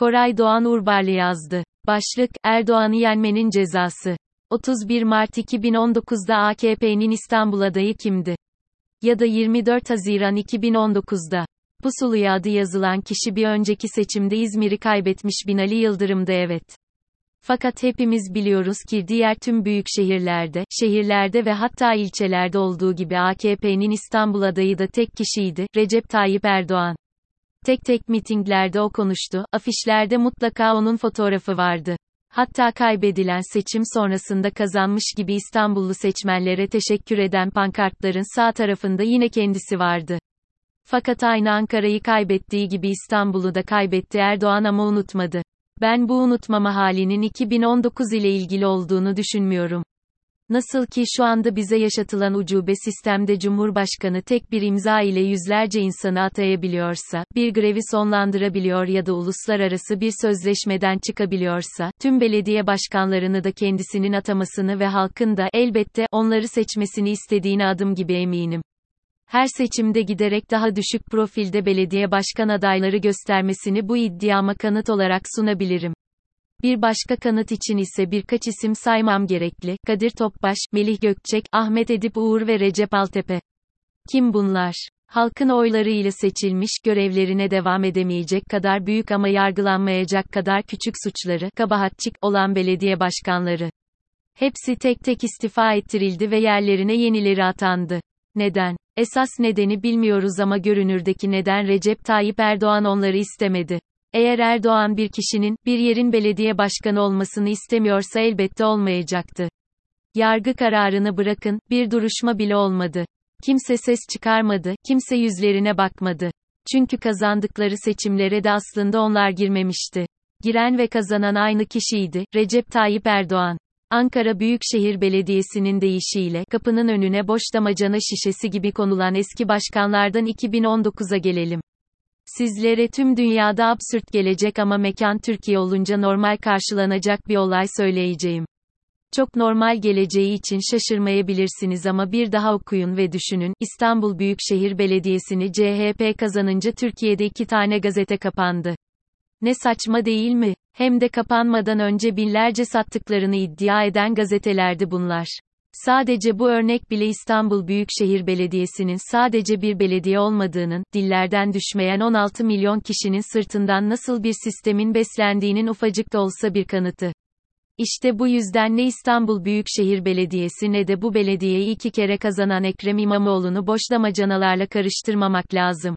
Koray Doğan Urbarlı yazdı. Başlık, Erdoğan'ı yenmenin cezası. 31 Mart 2019'da AKP'nin İstanbul adayı kimdi? Ya da 24 Haziran 2019'da. Pusuluya adı yazılan kişi bir önceki seçimde İzmir'i kaybetmiş Binali Yıldırım'dı evet. Fakat hepimiz biliyoruz ki diğer tüm büyük şehirlerde, şehirlerde ve hatta ilçelerde olduğu gibi AKP'nin İstanbul adayı da tek kişiydi, Recep Tayyip Erdoğan. Tek tek mitinglerde o konuştu, afişlerde mutlaka onun fotoğrafı vardı. Hatta kaybedilen seçim sonrasında kazanmış gibi İstanbullu seçmenlere teşekkür eden pankartların sağ tarafında yine kendisi vardı. Fakat aynı Ankara'yı kaybettiği gibi İstanbul'u da kaybetti Erdoğan ama unutmadı. Ben bu unutmama halinin 2019 ile ilgili olduğunu düşünmüyorum. Nasıl ki şu anda bize yaşatılan ucube sistemde Cumhurbaşkanı tek bir imza ile yüzlerce insanı atayabiliyorsa, bir grevi sonlandırabiliyor ya da uluslararası bir sözleşmeden çıkabiliyorsa, tüm belediye başkanlarını da kendisinin atamasını ve halkın da elbette onları seçmesini istediğine adım gibi eminim. Her seçimde giderek daha düşük profilde belediye başkan adayları göstermesini bu iddiama kanıt olarak sunabilirim. Bir başka kanıt için ise birkaç isim saymam gerekli. Kadir Topbaş, Melih Gökçek, Ahmet Edip Uğur ve Recep Altepe. Kim bunlar? Halkın oylarıyla seçilmiş, görevlerine devam edemeyecek kadar büyük ama yargılanmayacak kadar küçük suçları, kabahatçik olan belediye başkanları. Hepsi tek tek istifa ettirildi ve yerlerine yenileri atandı. Neden? Esas nedeni bilmiyoruz ama görünürdeki neden Recep Tayyip Erdoğan onları istemedi. Eğer Erdoğan bir kişinin, bir yerin belediye başkanı olmasını istemiyorsa elbette olmayacaktı. Yargı kararını bırakın, bir duruşma bile olmadı. Kimse ses çıkarmadı, kimse yüzlerine bakmadı. Çünkü kazandıkları seçimlere de aslında onlar girmemişti. Giren ve kazanan aynı kişiydi, Recep Tayyip Erdoğan. Ankara Büyükşehir Belediyesi'nin deyişiyle, kapının önüne boş damacana şişesi gibi konulan eski başkanlardan 2019'a gelelim. Sizlere tüm dünyada absürt gelecek ama mekan Türkiye olunca normal karşılanacak bir olay söyleyeceğim. Çok normal geleceği için şaşırmayabilirsiniz ama bir daha okuyun ve düşünün, İstanbul Büyükşehir Belediyesi'ni CHP kazanınca Türkiye'de iki tane gazete kapandı. Ne saçma değil mi? Hem de kapanmadan önce binlerce sattıklarını iddia eden gazetelerdi bunlar. Sadece bu örnek bile İstanbul Büyükşehir Belediyesi'nin sadece bir belediye olmadığının, dillerden düşmeyen 16 milyon kişinin sırtından nasıl bir sistemin beslendiğinin ufacık da olsa bir kanıtı. İşte bu yüzden ne İstanbul Büyükşehir Belediyesi ne de bu belediyeyi iki kere kazanan Ekrem İmamoğlu'nu boş damacanalarla karıştırmamak lazım.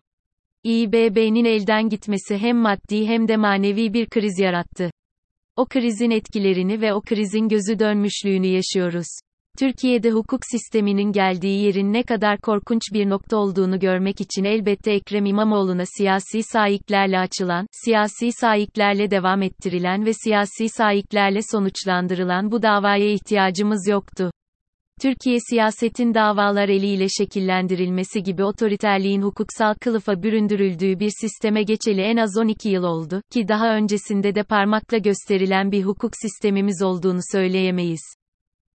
İBB'nin elden gitmesi hem maddi hem de manevi bir kriz yarattı. O krizin etkilerini ve o krizin gözü dönmüşlüğünü yaşıyoruz. Türkiye'de hukuk sisteminin geldiği yerin ne kadar korkunç bir nokta olduğunu görmek için elbette Ekrem İmamoğlu'na siyasi sahiplerle açılan, siyasi sahiplerle devam ettirilen ve siyasi sahiplerle sonuçlandırılan bu davaya ihtiyacımız yoktu. Türkiye siyasetin davalar eliyle şekillendirilmesi gibi otoriterliğin hukuksal kılıfa büründürüldüğü bir sisteme geçeli en az 12 yıl oldu, ki daha öncesinde de parmakla gösterilen bir hukuk sistemimiz olduğunu söyleyemeyiz.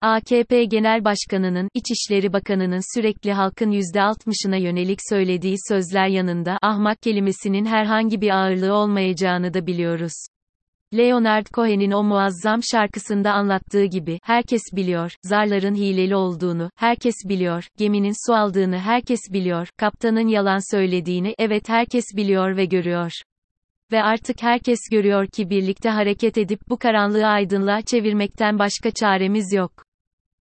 AKP Genel Başkanı'nın, İçişleri Bakanı'nın sürekli halkın %60'ına yönelik söylediği sözler yanında, ahmak kelimesinin herhangi bir ağırlığı olmayacağını da biliyoruz. Leonard Cohen'in o muazzam şarkısında anlattığı gibi, herkes biliyor, zarların hileli olduğunu, herkes biliyor, geminin su aldığını herkes biliyor, kaptanın yalan söylediğini, evet herkes biliyor ve görüyor. Ve artık herkes görüyor ki birlikte hareket edip bu karanlığı aydınlığa çevirmekten başka çaremiz yok.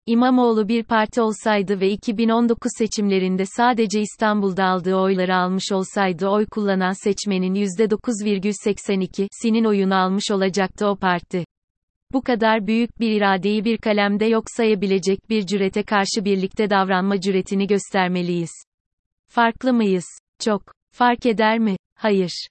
İmamoğlu bir parti olsaydı ve 2019 seçimlerinde sadece İstanbul'da aldığı oyları almış olsaydı oy kullanan seçmenin %9,82 sinin oyunu almış olacaktı o parti. Bu kadar büyük bir iradeyi bir kalemde yok sayabilecek bir cürete karşı birlikte davranma cüretini göstermeliyiz. Farklı mıyız? Çok. Fark eder mi? Hayır.